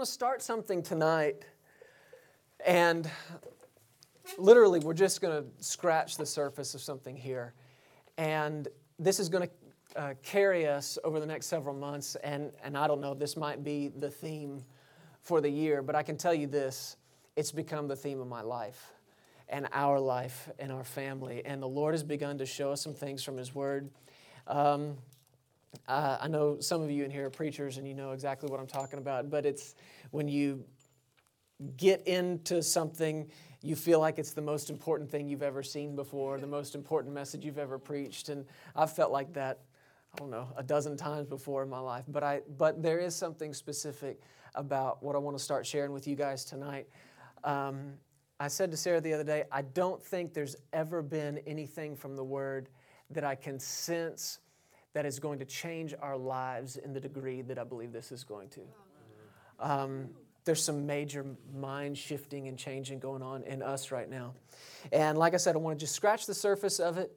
want to start something tonight, and literally, we're just going to scratch the surface of something here. And this is going to uh, carry us over the next several months. And, and I don't know, this might be the theme for the year, but I can tell you this it's become the theme of my life and our life and our family. And the Lord has begun to show us some things from His Word. Um, uh, I know some of you in here are preachers and you know exactly what I'm talking about, but it's when you get into something, you feel like it's the most important thing you've ever seen before, the most important message you've ever preached. And I've felt like that, I don't know, a dozen times before in my life. But, I, but there is something specific about what I want to start sharing with you guys tonight. Um, I said to Sarah the other day, I don't think there's ever been anything from the Word that I can sense that is going to change our lives in the degree that I believe this is going to. Um, there's some major mind shifting and changing going on in us right now. And like I said, I want to just scratch the surface of it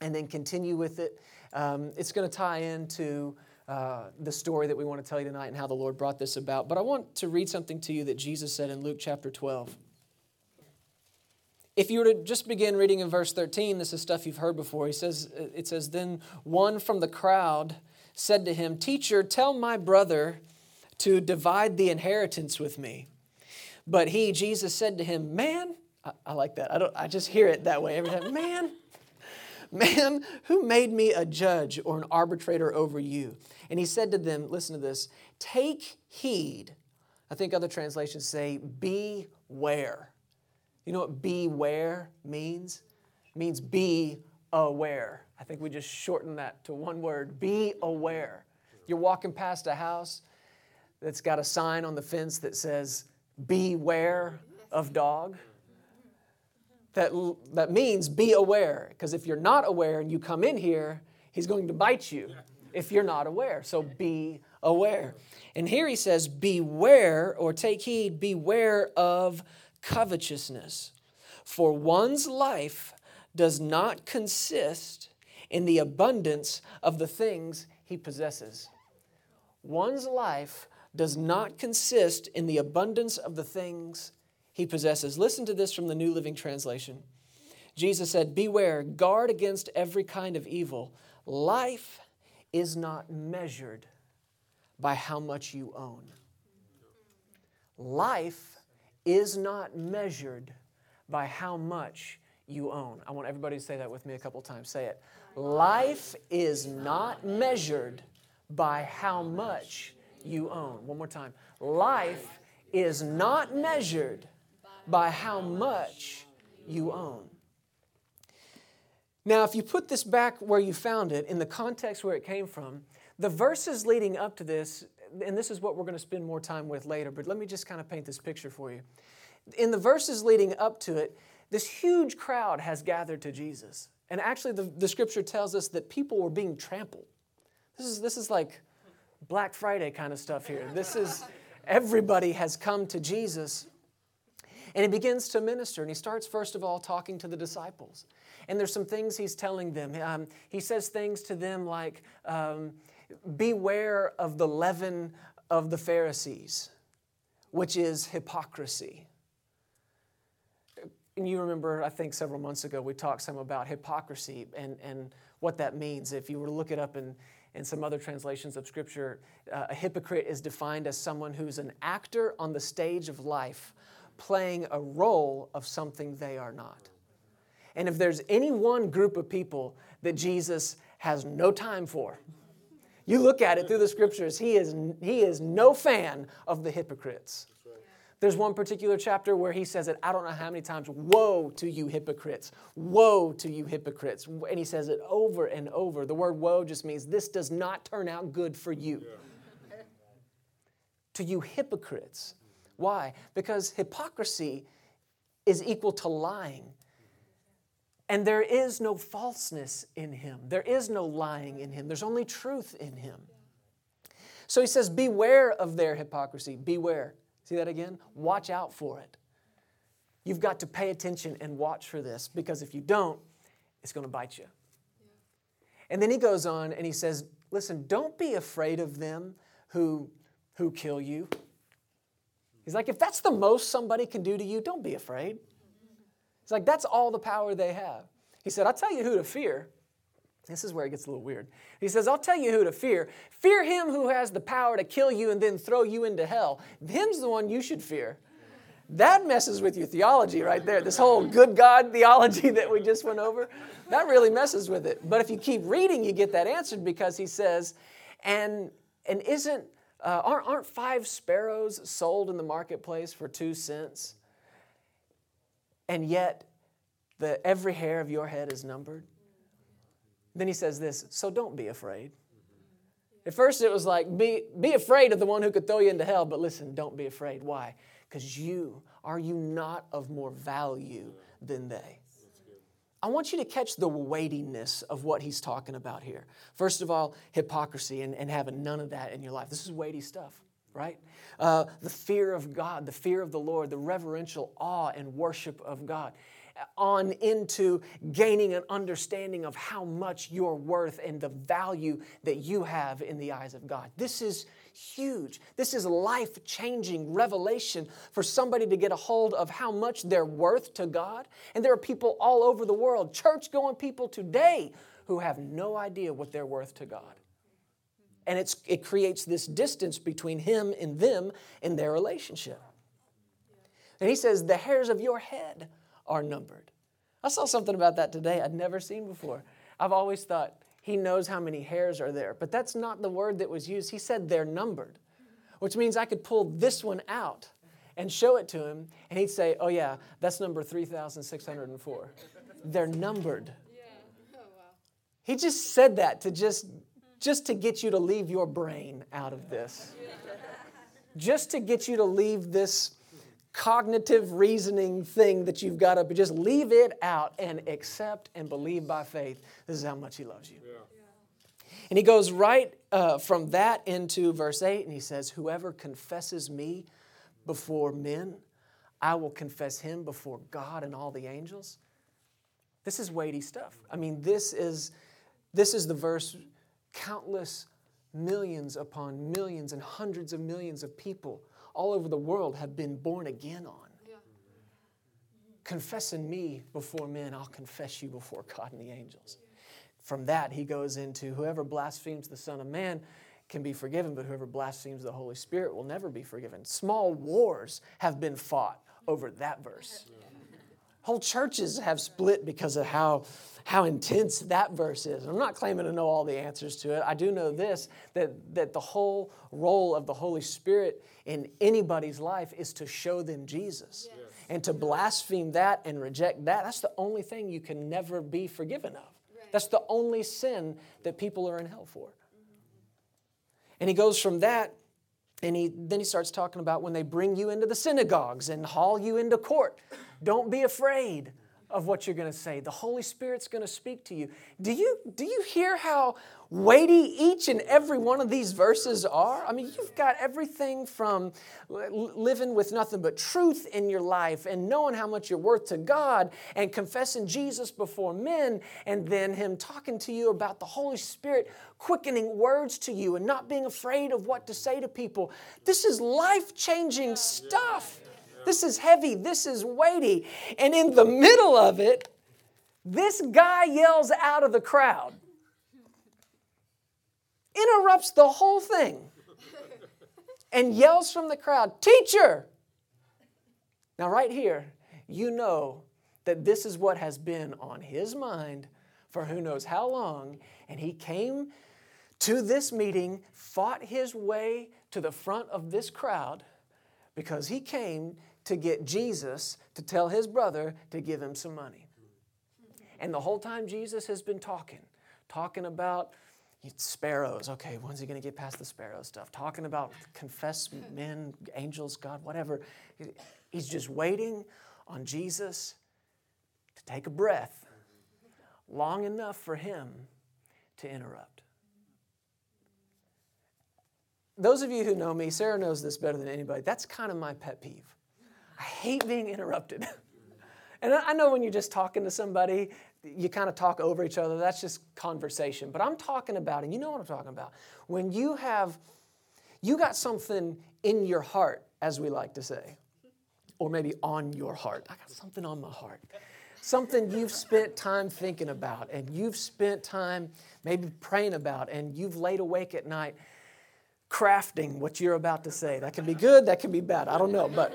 and then continue with it. Um, it's going to tie into uh, the story that we want to tell you tonight and how the Lord brought this about. But I want to read something to you that Jesus said in Luke chapter 12. If you were to just begin reading in verse 13, this is stuff you've heard before. He says, it says, Then one from the crowd said to him, Teacher, tell my brother to divide the inheritance with me. But he, Jesus, said to him, Man, I, I like that. I, don't, I just hear it that way every time. Man, man, who made me a judge or an arbitrator over you? And he said to them, Listen to this, take heed. I think other translations say, Beware. You know what beware means? It means be aware. I think we just shorten that to one word be aware. You're walking past a house that's got a sign on the fence that says, Beware of dog. That, that means be aware, because if you're not aware and you come in here, he's going to bite you if you're not aware. So be aware. And here he says, Beware or take heed, beware of covetousness. For one's life does not consist in the abundance of the things he possesses. One's life does not consist in the abundance of the things he possesses. Listen to this from the New Living Translation. Jesus said, Beware, guard against every kind of evil. Life is not measured by how much you own. Life is not measured by how much you own. I want everybody to say that with me a couple times. Say it. Life is not measured by how much you own. One more time. Life is not measured by how much you own. Now, if you put this back where you found it, in the context where it came from, the verses leading up to this, and this is what we're going to spend more time with later, but let me just kind of paint this picture for you. In the verses leading up to it, this huge crowd has gathered to Jesus. And actually, the, the scripture tells us that people were being trampled. This is, this is like Black Friday kind of stuff here. This is everybody has come to Jesus. And he begins to minister, and he starts, first of all, talking to the disciples. And there's some things he's telling them. Um, he says things to them like, um, Beware of the leaven of the Pharisees, which is hypocrisy. And you remember, I think several months ago, we talked some about hypocrisy and, and what that means. If you were to look it up in in some other translations of Scripture, uh, a hypocrite is defined as someone who's an actor on the stage of life playing a role of something they are not. And if there's any one group of people that Jesus has no time for, you look at it through the scriptures, he is, he is no fan of the hypocrites. There's one particular chapter where he says it, I don't know how many times, woe to you hypocrites, woe to you hypocrites. And he says it over and over. The word woe just means this does not turn out good for you. Yeah. to you hypocrites. Why? Because hypocrisy is equal to lying. And there is no falseness in him. There is no lying in him. There's only truth in him. So he says, Beware of their hypocrisy. Beware. See that again? Watch out for it. You've got to pay attention and watch for this because if you don't, it's going to bite you. And then he goes on and he says, Listen, don't be afraid of them who, who kill you. He's like, if that's the most somebody can do to you, don't be afraid. He's like, that's all the power they have. He said, I'll tell you who to fear. This is where it gets a little weird. He says, I'll tell you who to fear. Fear him who has the power to kill you and then throw you into hell. Him's the one you should fear. That messes with your theology right there. This whole good God theology that we just went over, that really messes with it. But if you keep reading, you get that answered because he says, and, and isn't, uh, aren't, aren't five sparrows sold in the marketplace for two cents? And yet, the, every hair of your head is numbered. Then he says this, so don't be afraid. At first, it was like, be, be afraid of the one who could throw you into hell, but listen, don't be afraid. Why? Because you, are you not of more value than they? I want you to catch the weightiness of what he's talking about here. First of all, hypocrisy and, and having none of that in your life. This is weighty stuff, right? Uh, the fear of God, the fear of the Lord, the reverential awe and worship of God on into gaining an understanding of how much you're worth and the value that you have in the eyes of God. This is huge. This is life changing revelation for somebody to get a hold of how much they're worth to God. And there are people all over the world, church going people today, who have no idea what they're worth to God. And it's, it creates this distance between Him and them in their relationship. And He says, The hairs of your head are numbered. I saw something about that today I'd never seen before. I've always thought he knows how many hairs are there, but that's not the word that was used. He said they're numbered, which means I could pull this one out and show it to him, and he'd say, Oh, yeah, that's number 3,604. They're numbered. Oh, he just said that to just, just to get you to leave your brain out of this. Just to get you to leave this cognitive reasoning thing that you've got to just leave it out and accept and believe by faith. This is how much He loves you. Yeah. And he goes right uh, from that into verse 8 and he says, Whoever confesses me before men, I will confess him before God and all the angels. This is weighty stuff. I mean, this is, this is the verse countless millions upon millions and hundreds of millions of people all over the world have been born again on. Yeah. Confessing me before men, I'll confess you before God and the angels. From that, he goes into whoever blasphemes the Son of Man can be forgiven, but whoever blasphemes the Holy Spirit will never be forgiven. Small wars have been fought over that verse. Whole churches have split because of how how intense that verse is. I'm not claiming to know all the answers to it. I do know this that, that the whole role of the Holy Spirit in anybody's life is to show them Jesus. Yes. And to blaspheme that and reject that, that's the only thing you can never be forgiven of. Right. That's the only sin that people are in hell for. Mm-hmm. And he goes from that and he, then he starts talking about when they bring you into the synagogues and haul you into court. Don't be afraid of what you're going to say. The Holy Spirit's going to speak to you. Do you, do you hear how weighty each and every one of these verses are? I mean, you've got everything from living with nothing but truth in your life and knowing how much you're worth to God and confessing Jesus before men, and then Him talking to you about the Holy Spirit quickening words to you and not being afraid of what to say to people. This is life changing stuff. This is heavy. This is weighty. And in the middle of it, this guy yells out of the crowd, interrupts the whole thing, and yells from the crowd, Teacher! Now, right here, you know that this is what has been on his mind for who knows how long. And he came to this meeting, fought his way to the front of this crowd because he came to get Jesus to tell his brother to give him some money. And the whole time Jesus has been talking, talking about sparrows. Okay, when's he going to get past the sparrow stuff? Talking about confess men, angels, God, whatever. He's just waiting on Jesus to take a breath long enough for him to interrupt. Those of you who know me, Sarah knows this better than anybody. That's kind of my pet peeve. I hate being interrupted. and I know when you're just talking to somebody, you kind of talk over each other. That's just conversation. But I'm talking about, and you know what I'm talking about, when you have, you got something in your heart as we like to say, or maybe on your heart. I got something on my heart. Something you've spent time thinking about, and you've spent time maybe praying about, and you've laid awake at night crafting what you're about to say. That can be good, that can be bad. I don't know, but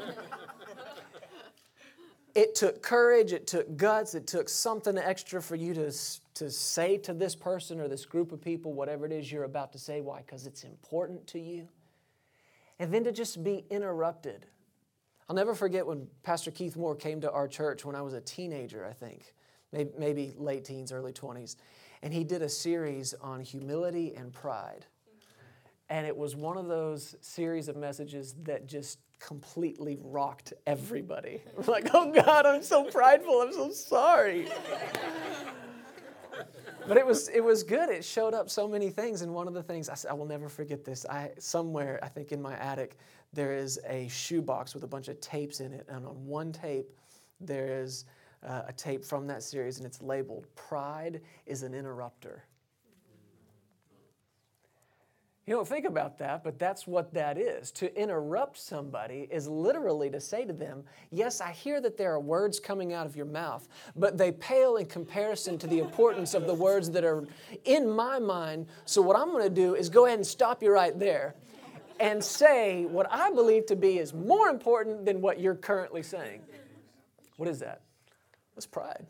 it took courage, it took guts, it took something extra for you to, to say to this person or this group of people whatever it is you're about to say. Why? Because it's important to you. And then to just be interrupted. I'll never forget when Pastor Keith Moore came to our church when I was a teenager, I think, maybe, maybe late teens, early 20s. And he did a series on humility and pride. And it was one of those series of messages that just completely rocked everybody. I'm like, oh God, I'm so prideful. I'm so sorry. but it was it was good. It showed up so many things, and one of the things I, I will never forget this. I somewhere I think in my attic there is a shoebox with a bunch of tapes in it, and on one tape there is uh, a tape from that series, and it's labeled "Pride is an Interrupter." You don't think about that, but that's what that is. To interrupt somebody is literally to say to them, Yes, I hear that there are words coming out of your mouth, but they pale in comparison to the importance of the words that are in my mind. So, what I'm going to do is go ahead and stop you right there and say what I believe to be is more important than what you're currently saying. What is that? That's pride.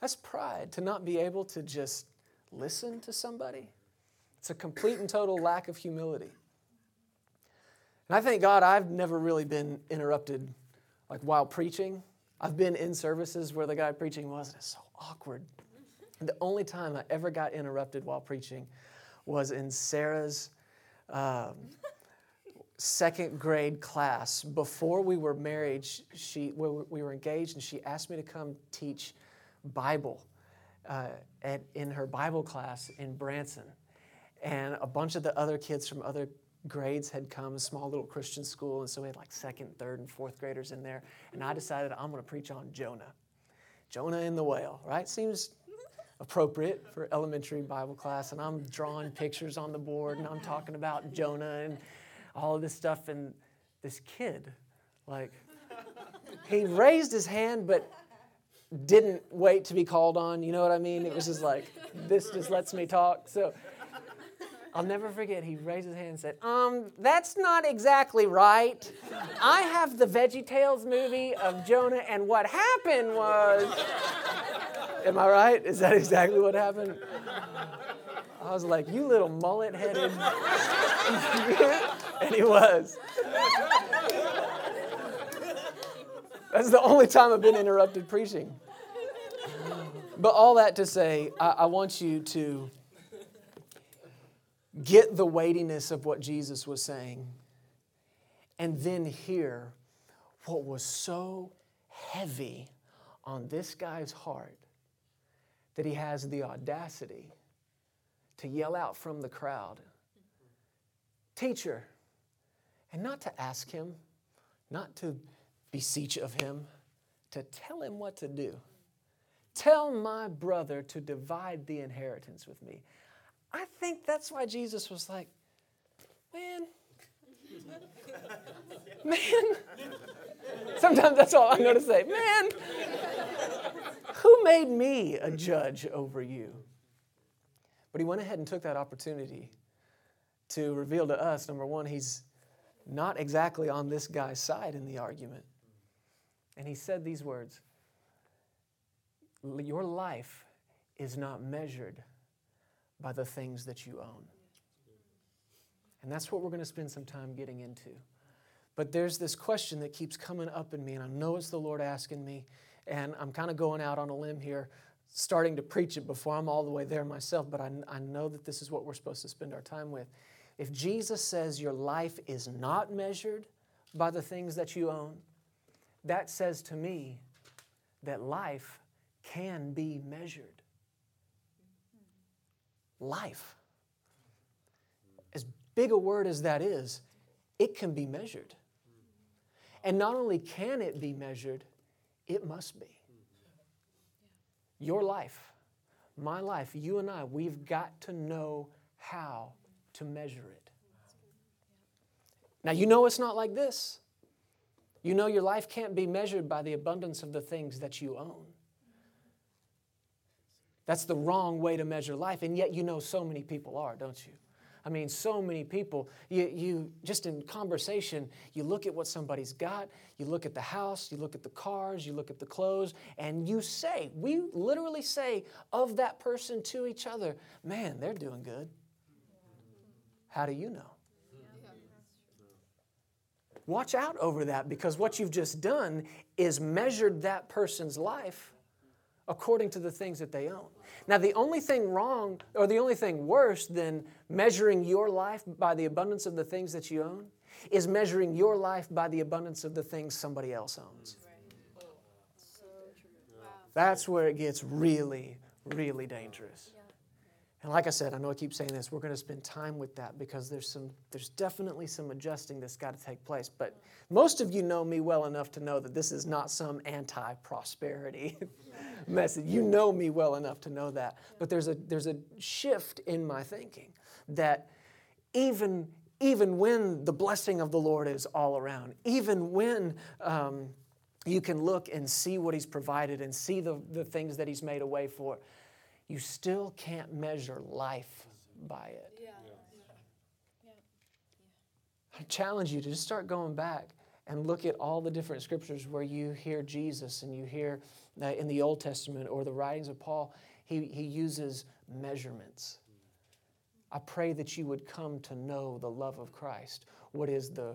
That's pride to not be able to just listen to somebody it's a complete and total lack of humility. And I thank God I've never really been interrupted like while preaching. I've been in services where the guy preaching was, and it's so awkward. And the only time I ever got interrupted while preaching was in Sarah's um, second grade class. Before we were married, she, we were engaged, and she asked me to come teach Bible uh, at, in her Bible class in Branson and a bunch of the other kids from other grades had come, small little Christian school, and so we had like second, third, and fourth graders in there. And I decided I'm going to preach on Jonah. Jonah and the whale, right? Seems appropriate for elementary Bible class. And I'm drawing pictures on the board and I'm talking about Jonah and all of this stuff. And this kid, like, he raised his hand, but didn't wait to be called on. You know what I mean? It was just like, this just lets me talk. So I'll never forget, he raised his hand and said, Um, that's not exactly right. I have the Veggie Tales movie of Jonah, and what happened was. Am I right? Is that exactly what happened? I was like, You little mullet headed. and he was. That's the only time I've been interrupted preaching. But all that to say, I, I want you to get the weightiness of what Jesus was saying, and then hear what was so heavy on this guy's heart that he has the audacity to yell out from the crowd, Teacher, and not to ask him, not to beseech of him, to tell him what to do. Tell my brother to divide the inheritance with me. I think that's why Jesus was like, man, man. Sometimes that's all I'm going to say. Man, who made me a judge over you? But he went ahead and took that opportunity to reveal to us number one, he's not exactly on this guy's side in the argument. And he said these words Your life is not measured by the things that you own. And that's what we're going to spend some time getting into. But there's this question that keeps coming up in me, and I know it's the Lord asking me, and I'm kind of going out on a limb here, starting to preach it before I'm all the way there myself, but I, I know that this is what we're supposed to spend our time with. If Jesus says your life is not measured by the things that you own, that says to me that life can be measured life. As big a word as that is, it can be measured. And not only can it be measured, it must be. Your life, my life, you and I, we've got to know how to measure it. Now, you know it's not like this. You know your life can't be measured by the abundance of the things that you own. That's the wrong way to measure life, and yet you know so many people are, don't you? I mean, so many people, you, you just in conversation, you look at what somebody's got, you look at the house, you look at the cars, you look at the clothes, and you say, we literally say of that person to each other, man, they're doing good. How do you know? Watch out over that because what you've just done is measured that person's life according to the things that they own. Now, the only thing wrong, or the only thing worse than measuring your life by the abundance of the things that you own, is measuring your life by the abundance of the things somebody else owns. That's where it gets really, really dangerous. And like I said, I know I keep saying this, we're going to spend time with that because there's some there's definitely some adjusting that's got to take place. But most of you know me well enough to know that this is not some anti-prosperity message. You know me well enough to know that. But there's a there's a shift in my thinking that even even when the blessing of the Lord is all around, even when um, you can look and see what He's provided and see the, the things that He's made a way for, you still can't measure life by it. Yeah. Yeah. I challenge you to just start going back and look at all the different scriptures where you hear Jesus and you hear uh, in the Old Testament or the writings of Paul, he, he uses measurements. I pray that you would come to know the love of Christ. What is the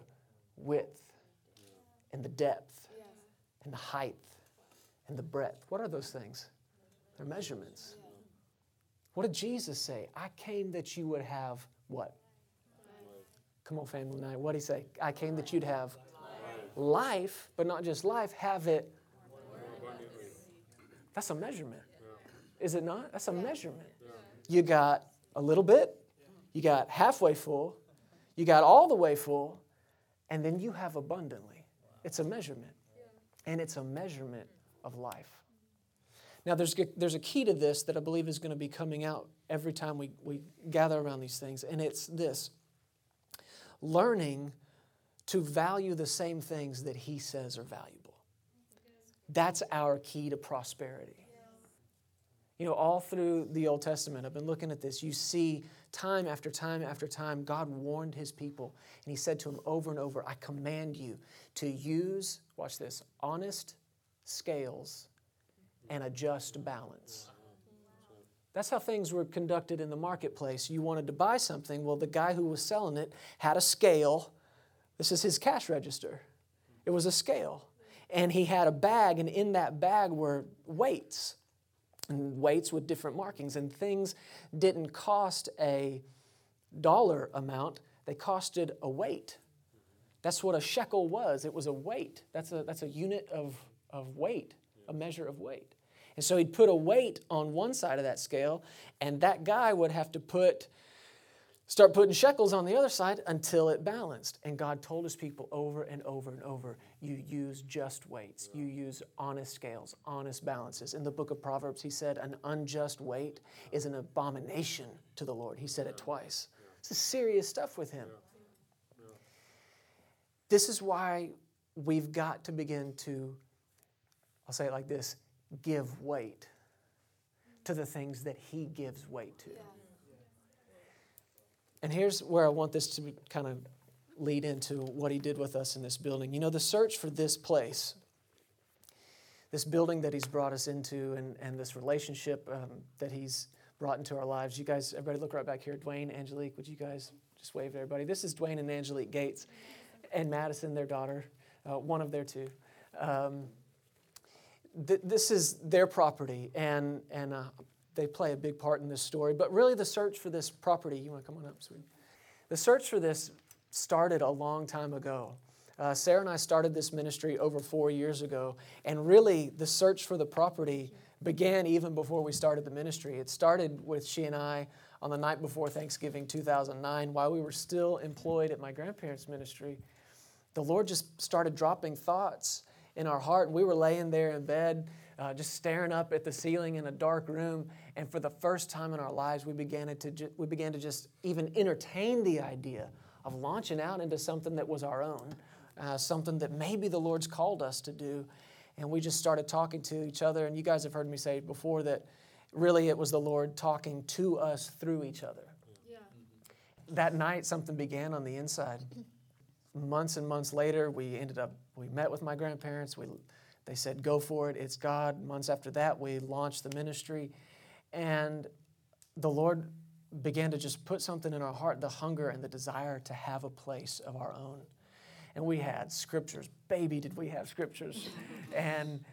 width and the depth and the height and the breadth? What are those things? They're measurements. What did Jesus say? I came that you would have what? Come on, family night. What did he say? I came that you'd have life, but not just life, have it. That's a measurement. Is it not? That's a measurement. You got a little bit, you got halfway full, you got all the way full, and then you have abundantly. It's a measurement. And it's a measurement of life. Now, there's, there's a key to this that I believe is going to be coming out every time we, we gather around these things, and it's this learning to value the same things that He says are valuable. That's our key to prosperity. You know, all through the Old Testament, I've been looking at this. You see, time after time after time, God warned his people, and he said to them over and over, I command you to use, watch this, honest scales and a just balance. That's how things were conducted in the marketplace. You wanted to buy something, well, the guy who was selling it had a scale. This is his cash register. It was a scale. And he had a bag, and in that bag were weights, and weights with different markings. And things didn't cost a dollar amount, they costed a weight. That's what a shekel was. It was a weight. That's a, that's a unit of, of weight a measure of weight. And so he'd put a weight on one side of that scale, and that guy would have to put start putting shekels on the other side until it balanced. And God told his people over and over and over, you use just weights. You use honest scales, honest balances. In the book of Proverbs, he said, an unjust weight is an abomination to the Lord. He said it twice. This is serious stuff with him. This is why we've got to begin to I'll say it like this give weight to the things that He gives weight to. And here's where I want this to kind of lead into what He did with us in this building. You know, the search for this place, this building that He's brought us into, and, and this relationship um, that He's brought into our lives. You guys, everybody look right back here. Dwayne, Angelique, would you guys just wave to everybody? This is Dwayne and Angelique Gates and Madison, their daughter, uh, one of their two. Um, th- this is their property, and, and uh, they play a big part in this story. But really, the search for this property, you want to come on up, sweetie? The search for this started a long time ago. Uh, Sarah and I started this ministry over four years ago, and really, the search for the property began even before we started the ministry. It started with she and I on the night before Thanksgiving 2009, while we were still employed at my grandparents' ministry. The Lord just started dropping thoughts in our heart. And we were laying there in bed, uh, just staring up at the ceiling in a dark room. And for the first time in our lives, we began to, ju- we began to just even entertain the idea of launching out into something that was our own, uh, something that maybe the Lord's called us to do. And we just started talking to each other. And you guys have heard me say before that really it was the Lord talking to us through each other. Yeah. That night, something began on the inside. Months and months later, we ended up, we met with my grandparents. We, they said, go for it, it's God. Months after that, we launched the ministry. And the Lord began to just put something in our heart the hunger and the desire to have a place of our own. And we had scriptures. Baby, did we have scriptures. and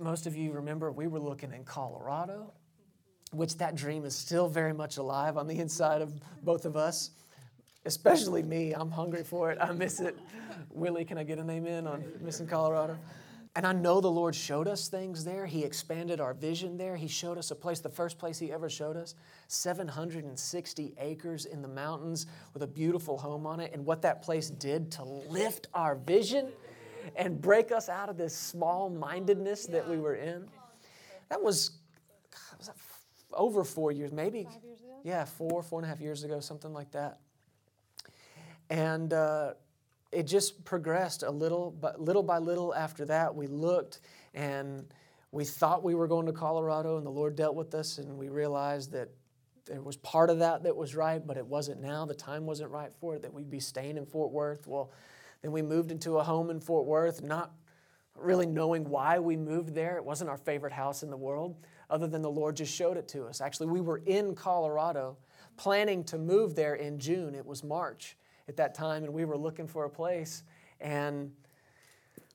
most of you remember we were looking in Colorado, which that dream is still very much alive on the inside of both of us, especially me. I'm hungry for it. I miss it. Willie, can I get an amen on missing Colorado? And I know the Lord showed us things there. He expanded our vision there. He showed us a place, the first place He ever showed us 760 acres in the mountains with a beautiful home on it. And what that place did to lift our vision and break us out of this small mindedness that we were in. That was, was that over four years, maybe. Years yeah, four, four and a half years ago, something like that. And, uh, it just progressed a little, but little by little after that, we looked and we thought we were going to Colorado, and the Lord dealt with us, and we realized that there was part of that that was right, but it wasn't now. The time wasn't right for it, that we'd be staying in Fort Worth. Well, then we moved into a home in Fort Worth, not really knowing why we moved there. It wasn't our favorite house in the world, other than the Lord just showed it to us. Actually, we were in Colorado planning to move there in June. It was March at that time, and we were looking for a place and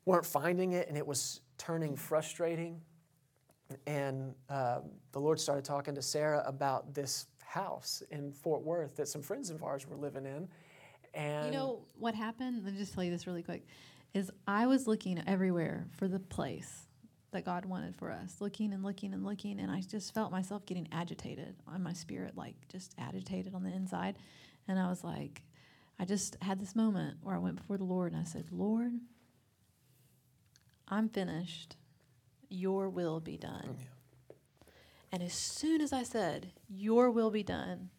weren't finding it, and it was turning frustrating. And uh, the Lord started talking to Sarah about this house in Fort Worth that some friends of ours were living in. And you know what happened? Let me just tell you this really quick. Is I was looking everywhere for the place that God wanted for us, looking and looking and looking, and I just felt myself getting agitated on my spirit, like just agitated on the inside. And I was like, I just had this moment where I went before the Lord and I said, Lord, I'm finished. Your will be done. Yeah. And as soon as I said, Your will be done,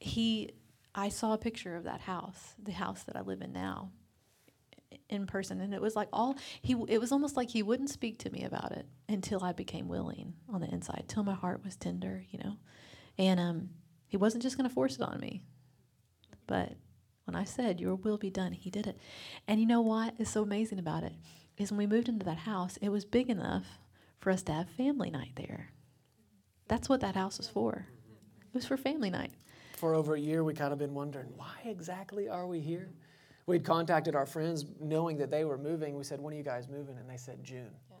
he I saw a picture of that house, the house that I live in now, in person, and it was like all he. It was almost like he wouldn't speak to me about it until I became willing on the inside, till my heart was tender, you know, and um, he wasn't just going to force it on me. But when I said, Your will be done, he did it. And you know what is so amazing about it? Is when we moved into that house, it was big enough for us to have family night there. That's what that house was for. It was for family night. For over a year, we kind of been wondering, why exactly are we here? We'd contacted our friends knowing that they were moving. We said, When are you guys moving? And they said, June. Yeah.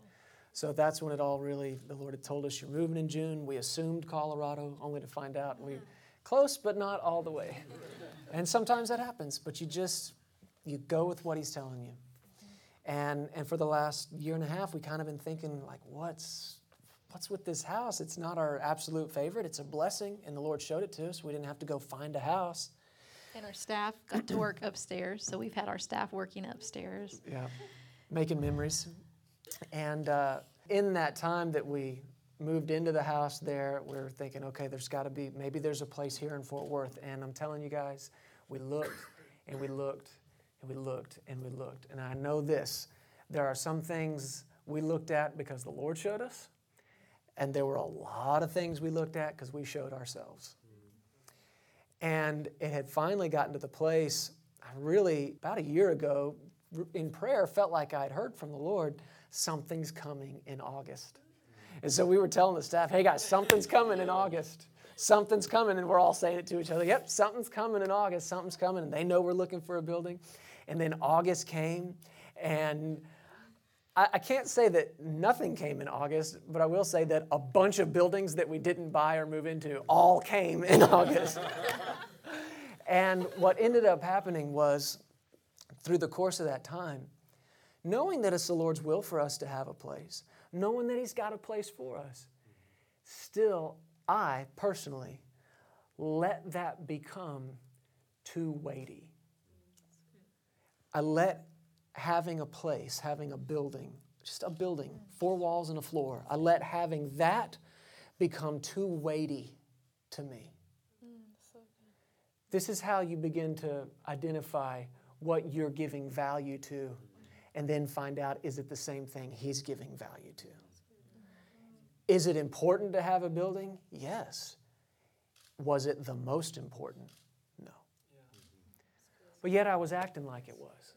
So that's when it all really, the Lord had told us, You're moving in June. We assumed Colorado, only to find out we uh-huh. Close, but not all the way. And sometimes that happens, but you just you go with what he's telling you. And and for the last year and a half, we kind of been thinking like, what's what's with this house? It's not our absolute favorite. It's a blessing, and the Lord showed it to us. We didn't have to go find a house. And our staff got to work upstairs, so we've had our staff working upstairs. Yeah, making memories. And uh, in that time that we moved into the house there, we were thinking, okay, there's got to be, maybe there's a place here in Fort Worth. And I'm telling you guys, we looked and we looked and we looked and we looked. And I know this there are some things we looked at because the Lord showed us, and there were a lot of things we looked at because we showed ourselves. And it had finally gotten to the place, I really, about a year ago, in prayer, felt like I'd heard from the Lord, something's coming in August. And so we were telling the staff, hey guys, something's coming in August. Something's coming. And we're all saying it to each other, yep, something's coming in August. Something's coming. And they know we're looking for a building. And then August came. And I, I can't say that nothing came in August, but I will say that a bunch of buildings that we didn't buy or move into all came in August. and what ended up happening was, through the course of that time, knowing that it's the Lord's will for us to have a place, knowing that He's got a place for us. Still, I personally let that become too weighty. I let having a place, having a building, just a building, four walls and a floor, I let having that become too weighty to me. This is how you begin to identify what you're giving value to and then find out is it the same thing he's giving value to? Is it important to have a building? Yes. Was it the most important? No. But yet I was acting like it was.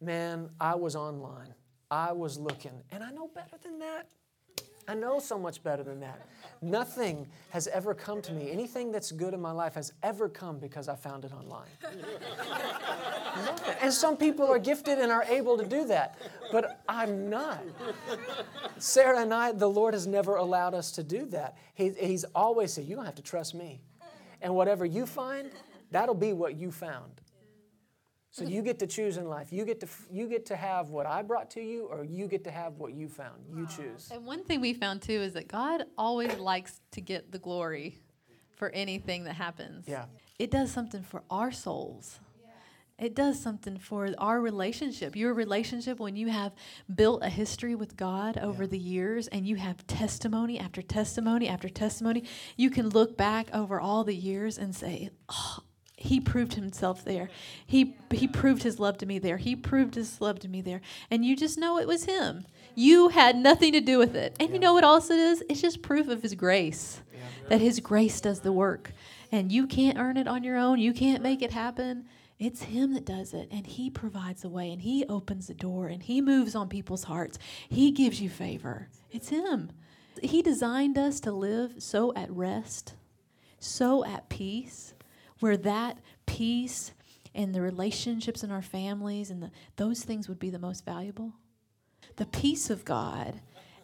Man, I was online. I was looking, and I know better than that. I know so much better than that. Nothing has ever come to me. Anything that's good in my life has ever come because I found it online. and some people are gifted and are able to do that, but I'm not. Sarah and I, the Lord has never allowed us to do that. He, he's always said, You don't have to trust me. And whatever you find, that'll be what you found. So you get to choose in life. You get to you get to have what I brought to you, or you get to have what you found. You choose. And one thing we found too is that God always likes to get the glory for anything that happens. Yeah. It does something for our souls. It does something for our relationship. Your relationship, when you have built a history with God over Yeah. the years and you have testimony after testimony after testimony, you can look back over all the years and say, oh, he proved himself there. He he proved his love to me there. He proved his love to me there. And you just know it was him. You had nothing to do with it. And you know what else it is? It's just proof of his grace. Yeah. That his grace does the work. And you can't earn it on your own. You can't make it happen. It's him that does it. And he provides the way and he opens the door and he moves on people's hearts. He gives you favor. It's him. He designed us to live so at rest, so at peace, where that peace and the relationships in our families and the, those things would be the most valuable. The peace of God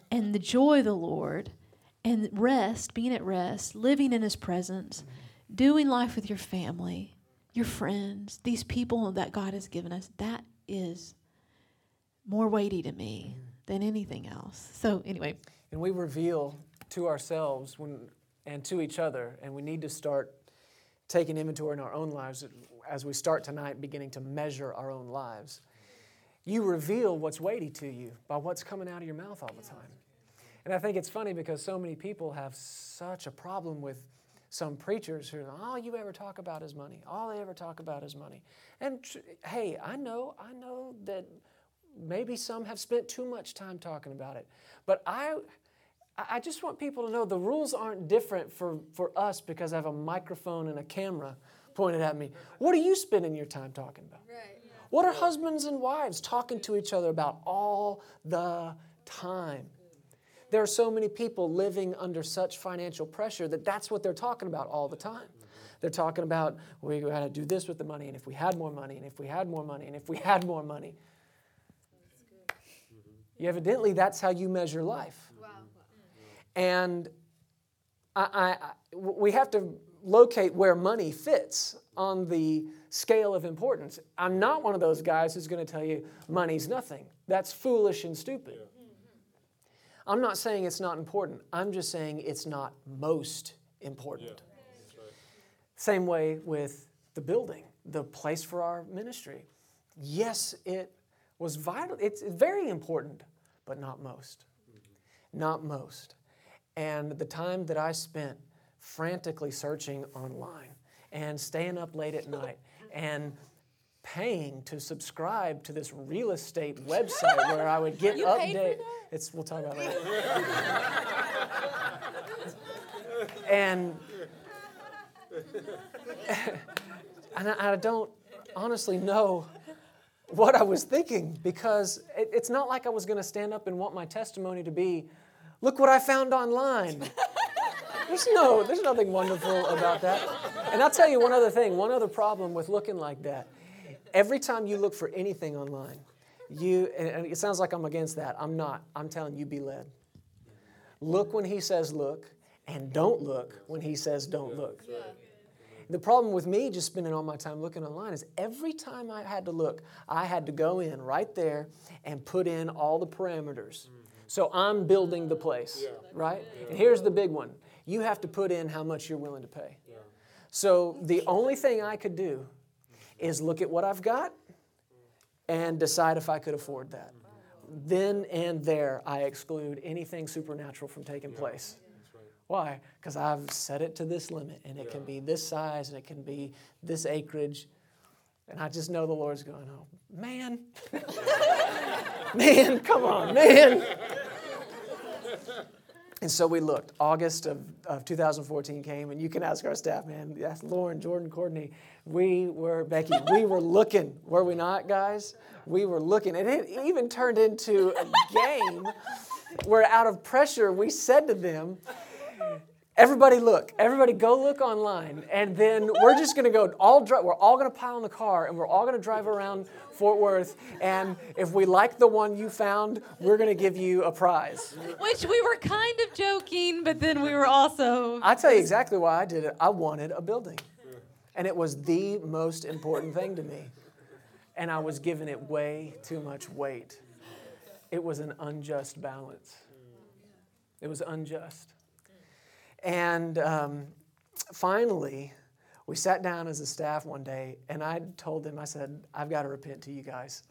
and the joy of the Lord and rest, being at rest, living in His presence, doing life with your family, your friends, these people that God has given us, that is more weighty to me than anything else. So, anyway, And we reveal to ourselves when, and to each other, and we need to start taking inventory in our own lives as we start tonight, beginning to measure our own lives. You reveal what's weighty to you by what's coming out of your mouth all the time. And I think it's funny because so many people have such a problem with some preachers who all you ever talk about is money. All they ever talk about is money. And tr- hey, I know, I know that maybe some have spent too much time talking about it. But I, I just want people to know the rules aren't different for, for us because I have a microphone and a camera pointed at me. What are you spending your time talking about? What are husbands and wives talking to each other about all the time? There are so many people living under such financial pressure that that's what they're talking about all the time. They're talking about we got to do this with the money, and if we had more money, and if we had more money, and if we had more money. Evidently, that's how you measure life. And I, I, I- we have to locate where money fits on the scale of importance. I'm not one of those guys who's going to tell you money's nothing. That's foolish and stupid. Mm-hmm. I'm not saying it's not important. I'm just saying it's not most important. Same way with the building, the place for our ministry. Yes, it was vital. It's very important, but not most. Mm-hmm. Not most. And the time that I spent frantically searching online and staying up late at night and paying to subscribe to this real estate website where I would get You paid for update. that? It's we'll talk about it later. and and I, I don't honestly know what I was thinking because it, it's not like I was going to stand up and want my testimony to be, look what I found online. There's no, there's nothing wonderful about that. And I'll tell you one other thing, one other problem with looking like that. Every time you look for anything online, you, and it sounds like I'm against that. I'm not. I'm telling you, be led. Look when he says look, and don't look when he says don't look. The problem with me just spending all my time looking online is every time I had to look, I had to go in right there and put in all the parameters. So I'm building the place, right? And here's the big one you have to put in how much you're willing to pay. So the only thing I could do is look at what I've got and decide if I could afford that. Then and there, I exclude anything supernatural from taking place. Why? Because I've set it to this limit and it can be this size and it can be this acreage. And I just know the Lord's going, oh, man. man, come on, man. And so we looked. August of, of 2014 came, and you can ask our staff, man. That's Lauren, Jordan, Courtney. We were, Becky, we were looking, were we not, guys? We were looking. And it even turned into a game where, out of pressure, we said to them, Everybody look. Everybody go look online. And then we're just going to go all drive. We're all going to pile in the car and we're all going to drive around Fort Worth. And if we like the one you found, we're going to give you a prize. Which we were kind of joking, but then we were also. I'll tell you exactly why I did it. I wanted a building. And it was the most important thing to me. And I was giving it way too much weight. It was an unjust balance. It was unjust. And um, finally, we sat down as a staff one day, and I told them, I said, I've got to repent to you guys.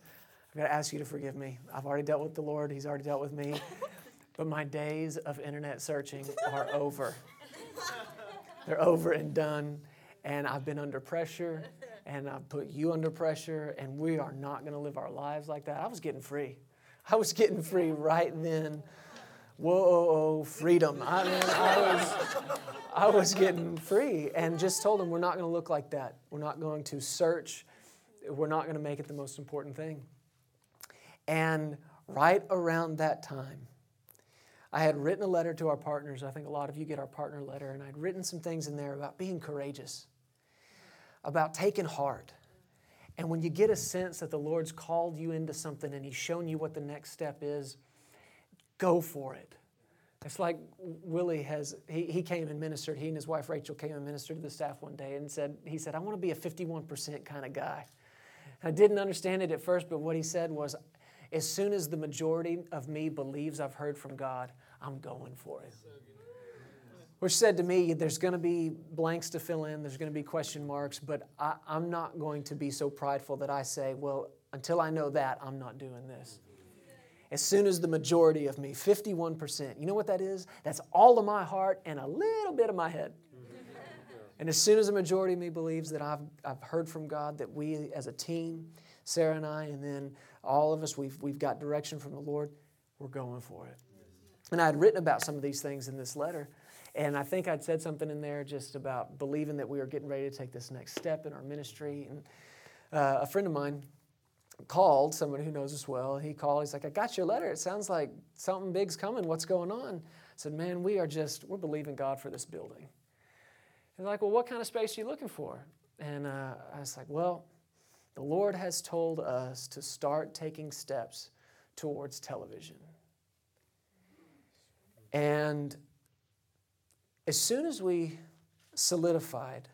I've got to ask you to forgive me. I've already dealt with the Lord, He's already dealt with me. But my days of internet searching are over. They're over and done. And I've been under pressure, and I've put you under pressure, and we are not going to live our lives like that. I was getting free. I was getting free right then whoa, freedom. I mean, I was, I was getting free and just told them we're not going to look like that. We're not going to search. We're not going to make it the most important thing. And right around that time, I had written a letter to our partners. I think a lot of you get our partner letter, and I'd written some things in there about being courageous, about taking heart. And when you get a sense that the Lord's called you into something and He's shown you what the next step is, go for it. It's like Willie has, he, he came and ministered, he and his wife Rachel came and ministered to the staff one day and said, he said, I want to be a 51% kind of guy. I didn't understand it at first, but what he said was, as soon as the majority of me believes I've heard from God, I'm going for it. Which said to me, there's going to be blanks to fill in, there's going to be question marks, but I, I'm not going to be so prideful that I say, well, until I know that, I'm not doing this as soon as the majority of me, 51%. You know what that is? That's all of my heart and a little bit of my head. And as soon as the majority of me believes that I've, I've heard from God, that we as a team, Sarah and I, and then all of us, we've, we've got direction from the Lord, we're going for it. And I had written about some of these things in this letter. And I think I'd said something in there just about believing that we were getting ready to take this next step in our ministry. And uh, a friend of mine, called, someone who knows us well, he called, he's like, I got your letter. It sounds like something big's coming. What's going on? I said, Man, we are just, we're believing God for this building. He's like, Well, what kind of space are you looking for? And uh, I was like, Well, the Lord has told us to start taking steps towards television. And as soon as we solidified,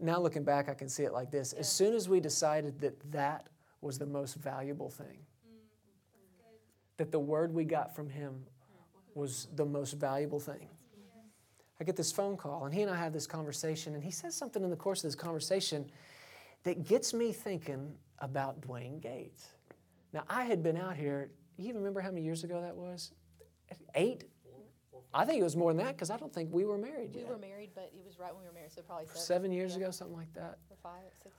now looking back, I can see it like this. As soon as we decided that that was the most valuable thing. Mm, that the word we got from him was the most valuable thing. I get this phone call, and he and I have this conversation, and he says something in the course of this conversation that gets me thinking about Dwayne Gates. Now, I had been out here, you remember how many years ago that was? Eight? I think it was more than that because I don't think we were married yet. We were married, but it was right when we were married, so probably seven. Seven years yeah. ago, something like that. Or five, six,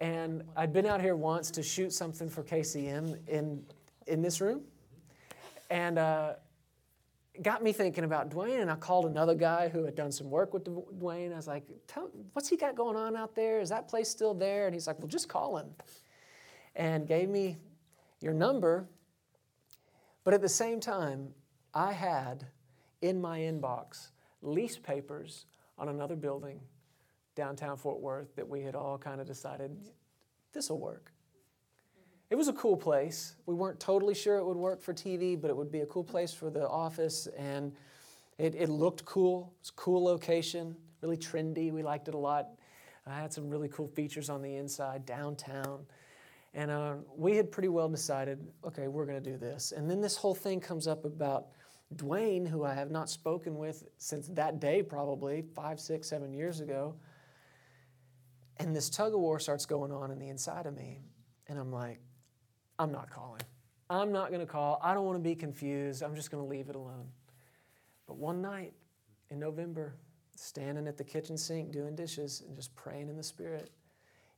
and I'd been out here once to shoot something for KCM in, in this room. And uh, got me thinking about Dwayne. And I called another guy who had done some work with Dwayne. I was like, what's he got going on out there? Is that place still there? And he's like, well, just call him. And gave me your number. But at the same time, I had in my inbox lease papers on another building downtown Fort Worth that we had all kind of decided this will work. It was a cool place. We weren't totally sure it would work for TV, but it would be a cool place for the office. And it, it looked cool. It's a cool location, really trendy. We liked it a lot. I had some really cool features on the inside, downtown. And uh, we had pretty well decided, okay, we're going to do this. And then this whole thing comes up about Dwayne, who I have not spoken with since that day, probably five, six, seven years ago. And this tug of war starts going on in the inside of me. And I'm like, I'm not calling. I'm not going to call. I don't want to be confused. I'm just going to leave it alone. But one night, in November, standing at the kitchen sink doing dishes and just praying in the Spirit,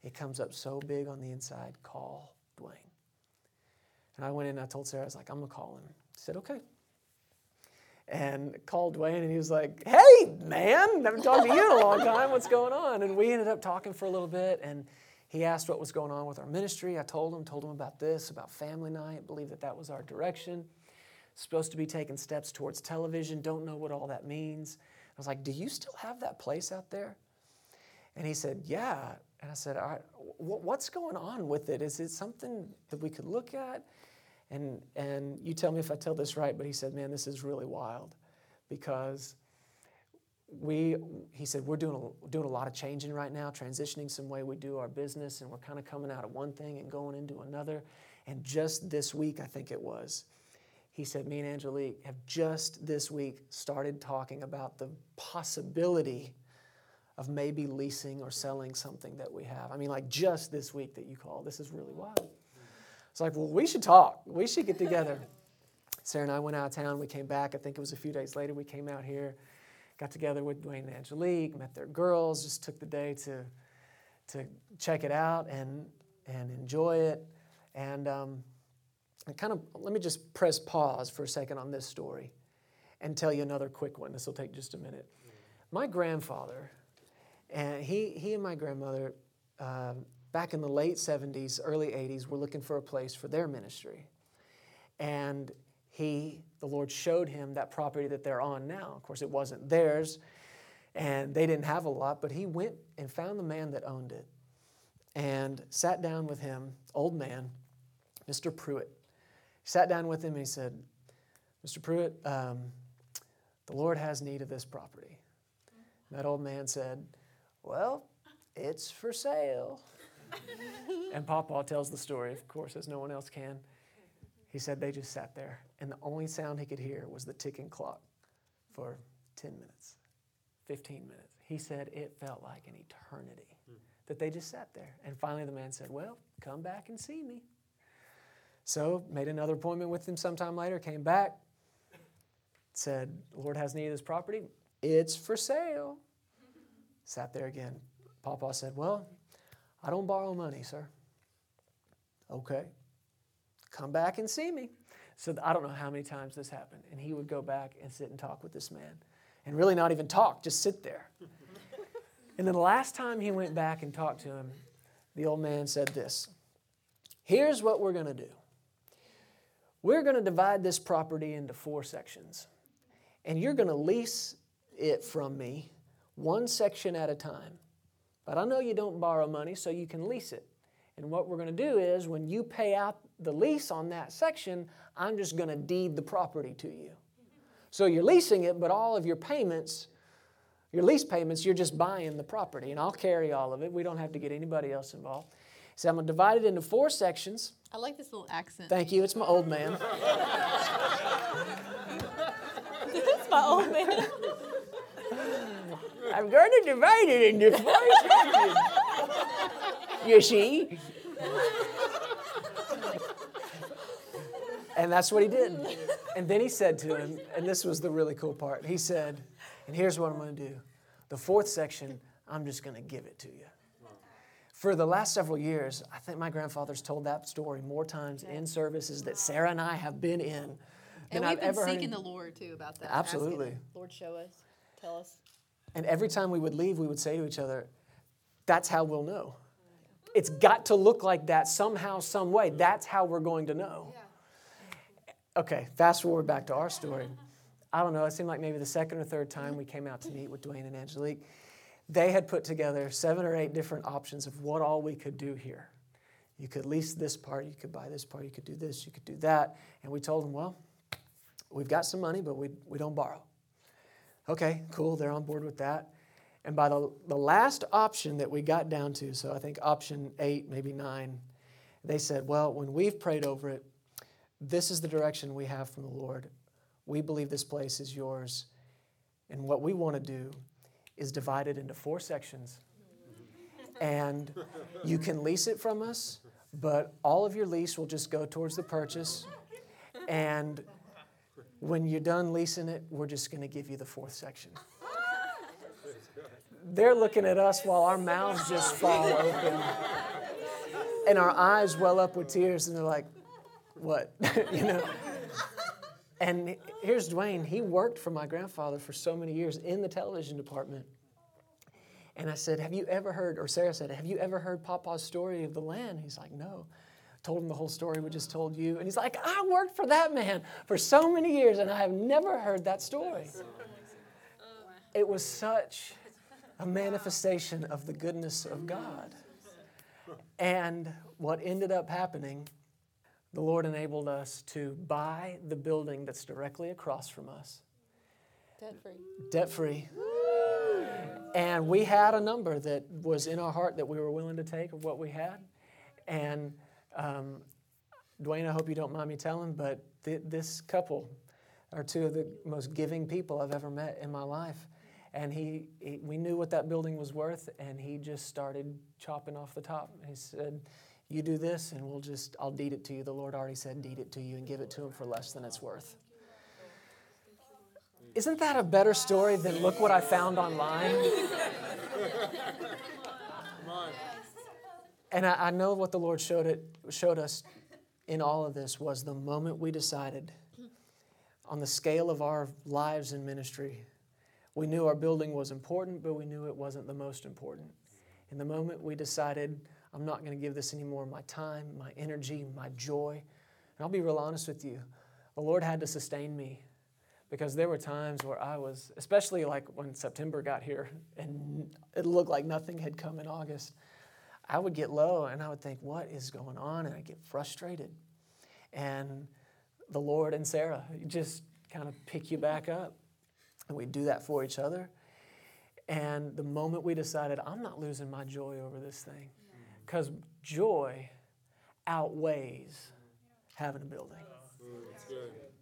it comes up so big on the inside call Dwayne. And I went in and I told Sarah, I was like, I'm going to call him. She said, okay. And called Dwayne and he was like, hey, man, haven't talked to you in a long time. What's going on? And we ended up talking for a little bit and he asked what was going on with our ministry. I told him, told him about this, about family night, believe that that was our direction. Supposed to be taking steps towards television, don't know what all that means. I was like, Do you still have that place out there? And he said, Yeah. And I said, what's going on with it? Is it something that we could look at? And, and you tell me if I tell this right, but he said, Man, this is really wild because we, he said, we're doing a, doing a lot of changing right now, transitioning some way we do our business, and we're kind of coming out of one thing and going into another. And just this week, I think it was, he said, Me and Angelique have just this week started talking about the possibility of maybe leasing or selling something that we have. I mean, like just this week that you call. This is really wild. It's like, well, we should talk. We should get together. Sarah and I went out of town. We came back. I think it was a few days later. We came out here, got together with Dwayne and Angelique, met their girls, just took the day to, to check it out and, and enjoy it. And um, kind of let me just press pause for a second on this story and tell you another quick one. This will take just a minute. My grandfather, and he, he and my grandmother, uh, back in the late 70s, early 80s, were looking for a place for their ministry. And he, the Lord showed him that property that they're on now. Of course, it wasn't theirs, and they didn't have a lot, but he went and found the man that owned it and sat down with him, old man, Mr. Pruitt. Sat down with him and he said, Mr. Pruitt, um, the Lord has need of this property. And that old man said, Well, it's for sale. and Papa tells the story, of course, as no one else can. He said they just sat there, and the only sound he could hear was the ticking clock for 10 minutes, 15 minutes. He said it felt like an eternity that they just sat there. And finally, the man said, Well, come back and see me. So, made another appointment with him sometime later, came back, said, Lord has need of this property. It's for sale. Sat there again. Papa said, Well, I don't borrow money, sir. Okay. Come back and see me. So I don't know how many times this happened. And he would go back and sit and talk with this man. And really not even talk, just sit there. and then the last time he went back and talked to him, the old man said this Here's what we're going to do. We're going to divide this property into four sections, and you're going to lease it from me one section at a time. But I know you don't borrow money, so you can lease it. And what we're going to do is when you pay out the lease on that section, I'm just going to deed the property to you. So you're leasing it, but all of your payments, your lease payments, you're just buying the property, and I'll carry all of it. We don't have to get anybody else involved. So I'm going to divide it into four sections. I like this little accent. Thank you. It's my old man. it's my old man. I'm going to divide it into four sections. You see? And that's what he did. And then he said to him, and this was the really cool part. He said, and here's what I'm going to do. The fourth section, I'm just going to give it to you. For the last several years, I think my grandfather's told that story more times in services that Sarah and I have been in than and we've I've been seeking heard. the Lord too about that. Absolutely. Lord, show us, tell us. And every time we would leave, we would say to each other, That's how we'll know. It's got to look like that somehow, some way. That's how we're going to know. Okay, fast forward back to our story. I don't know, it seemed like maybe the second or third time we came out to meet with Dwayne and Angelique they had put together seven or eight different options of what all we could do here. You could lease this part, you could buy this part, you could do this, you could do that. And we told them, well, we've got some money, but we, we don't borrow. Okay, cool, they're on board with that. And by the, the last option that we got down to, so I think option eight, maybe nine, they said, well, when we've prayed over it, this is the direction we have from the Lord. We believe this place is yours. And what we want to do is divided into four sections. And you can lease it from us, but all of your lease will just go towards the purchase. And when you're done leasing it, we're just going to give you the fourth section. they're looking at us while our mouths just fall open and our eyes well up with tears, and they're like, What? you know? And here's Dwayne. He worked for my grandfather for so many years in the television department. And I said, Have you ever heard, or Sarah said, Have you ever heard Papa's story of the land? He's like, No. Told him the whole story we just told you. And he's like, I worked for that man for so many years and I have never heard that story. Oh, it was such a manifestation of the goodness of God. And what ended up happening, the Lord enabled us to buy the building that's directly across from us. Debt free. Debt free. And we had a number that was in our heart that we were willing to take of what we had. And um, Dwayne, I hope you don't mind me telling, but th- this couple are two of the most giving people I've ever met in my life. And he, he, we knew what that building was worth, and he just started chopping off the top. He said, "You do this, and we'll just, I'll deed it to you." The Lord already said, "Deed it to you, and give it to him for less than it's worth." Isn't that a better story than look what I found online? And I, I know what the Lord showed it showed us in all of this was the moment we decided on the scale of our lives in ministry, we knew our building was important, but we knew it wasn't the most important. In the moment we decided, I'm not going to give this any more my time, my energy, my joy. And I'll be real honest with you, the Lord had to sustain me because there were times where I was, especially like when September got here and it looked like nothing had come in August. I would get low and I would think, what is going on? And I'd get frustrated. And the Lord and Sarah just kind of pick you back up. And we do that for each other. And the moment we decided, I'm not losing my joy over this thing, because joy outweighs having a building.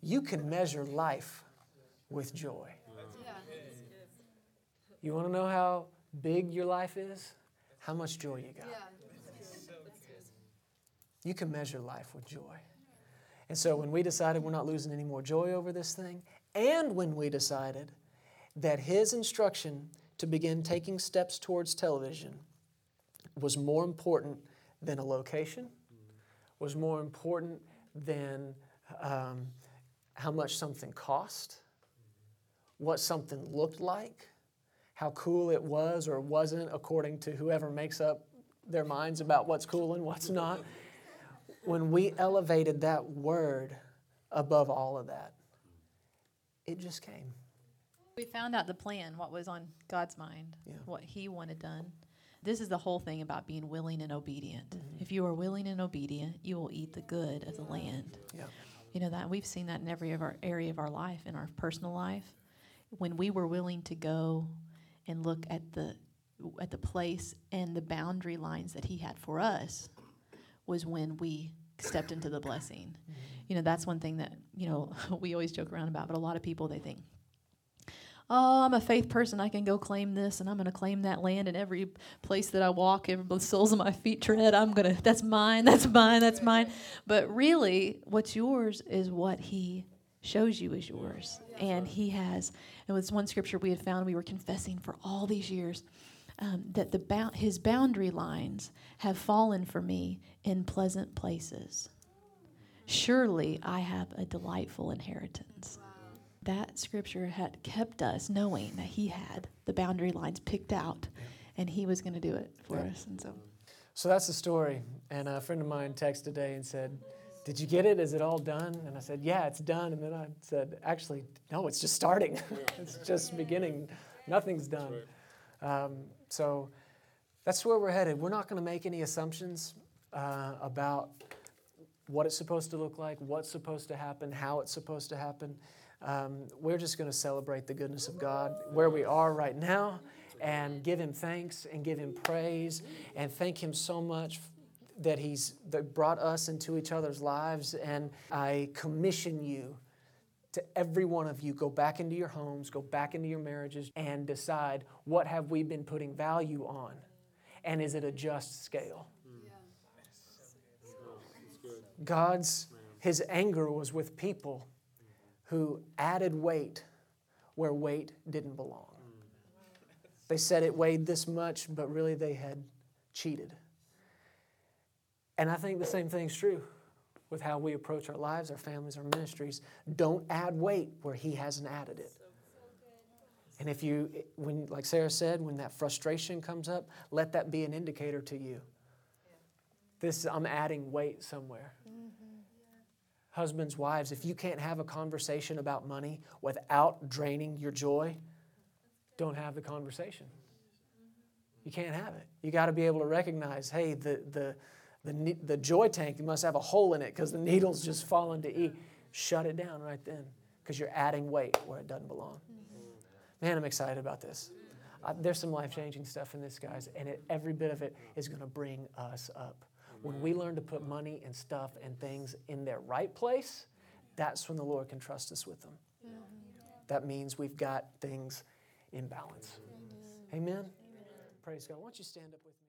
You can measure life with joy. You want to know how big your life is? How much joy you got. You can measure life with joy. And so when we decided we're not losing any more joy over this thing, and when we decided that his instruction to begin taking steps towards television was more important than a location, was more important than um, how much something cost, what something looked like, how cool it was or wasn't according to whoever makes up their minds about what's cool and what's not. When we elevated that word above all of that, it just came. We found out the plan, what was on God's mind, Yeah. what He wanted done. This is the whole thing about being willing and obedient. Mm-hmm. If you are willing and obedient, you will eat the good of the land. Yeah. You know that we've seen that in every of our area of our life, in our personal life. When we were willing to go and look at the at the place and the boundary lines that He had for us, was when we stepped into the blessing. Mm-hmm. You know that's one thing that you know we always joke around about, but a lot of people they think, oh, I'm a faith person. I can go claim this, and I'm going to claim that land in every place that I walk, every the soles of my feet tread. I'm gonna. That's mine. That's mine. That's mine. But really, what's yours is what He shows you is yours, and He has. It was one scripture we had found. We were confessing for all these years. Um, that the his boundary lines have fallen for me in pleasant places. Surely I have a delightful inheritance that scripture had kept us knowing that he had the boundary lines picked out and he was going to do it for Yeah. us and so So that's the story. And a friend of mine texted today and said, Did you get it? Is it all done? And I said, Yeah, it's done. And then I said, Actually, no, it's just starting. it's just beginning. Nothing's done. Um, so that's where we're headed. We're not going to make any assumptions uh, about what it's supposed to look like, what's supposed to happen, how it's supposed to happen. Um, we're just going to celebrate the goodness of God where we are right now and give Him thanks and give Him praise and thank Him so much that He's that brought us into each other's lives. And I commission you to every one of you go back into your homes, go back into your marriages, and decide what have we been putting value on, and is it a just scale? God's his anger was with people who added weight where weight didn't belong. They said it weighed this much, but really they had cheated. And I think the same thing's true with how we approach our lives, our families, our ministries. Don't add weight where He hasn't added it. And if you, when, like Sarah said, when that frustration comes up, let that be an indicator to you. This, I'm adding weight somewhere. Husbands, wives, if you can't have a conversation about money without draining your joy, don't have the conversation. You can't have it. You got to be able to recognize, hey, the, the, the, the joy tank must have a hole in it because the needle's just falling to eat. Shut it down right then because you're adding weight where it doesn't belong. Man, I'm excited about this. Uh, there's some life changing stuff in this, guys, and it, every bit of it is going to bring us up. When we learn to put money and stuff and things in their right place, that's when the Lord can trust us with them. That means we've got things in balance. Amen. Amen. Praise God. Why don't you stand up with me?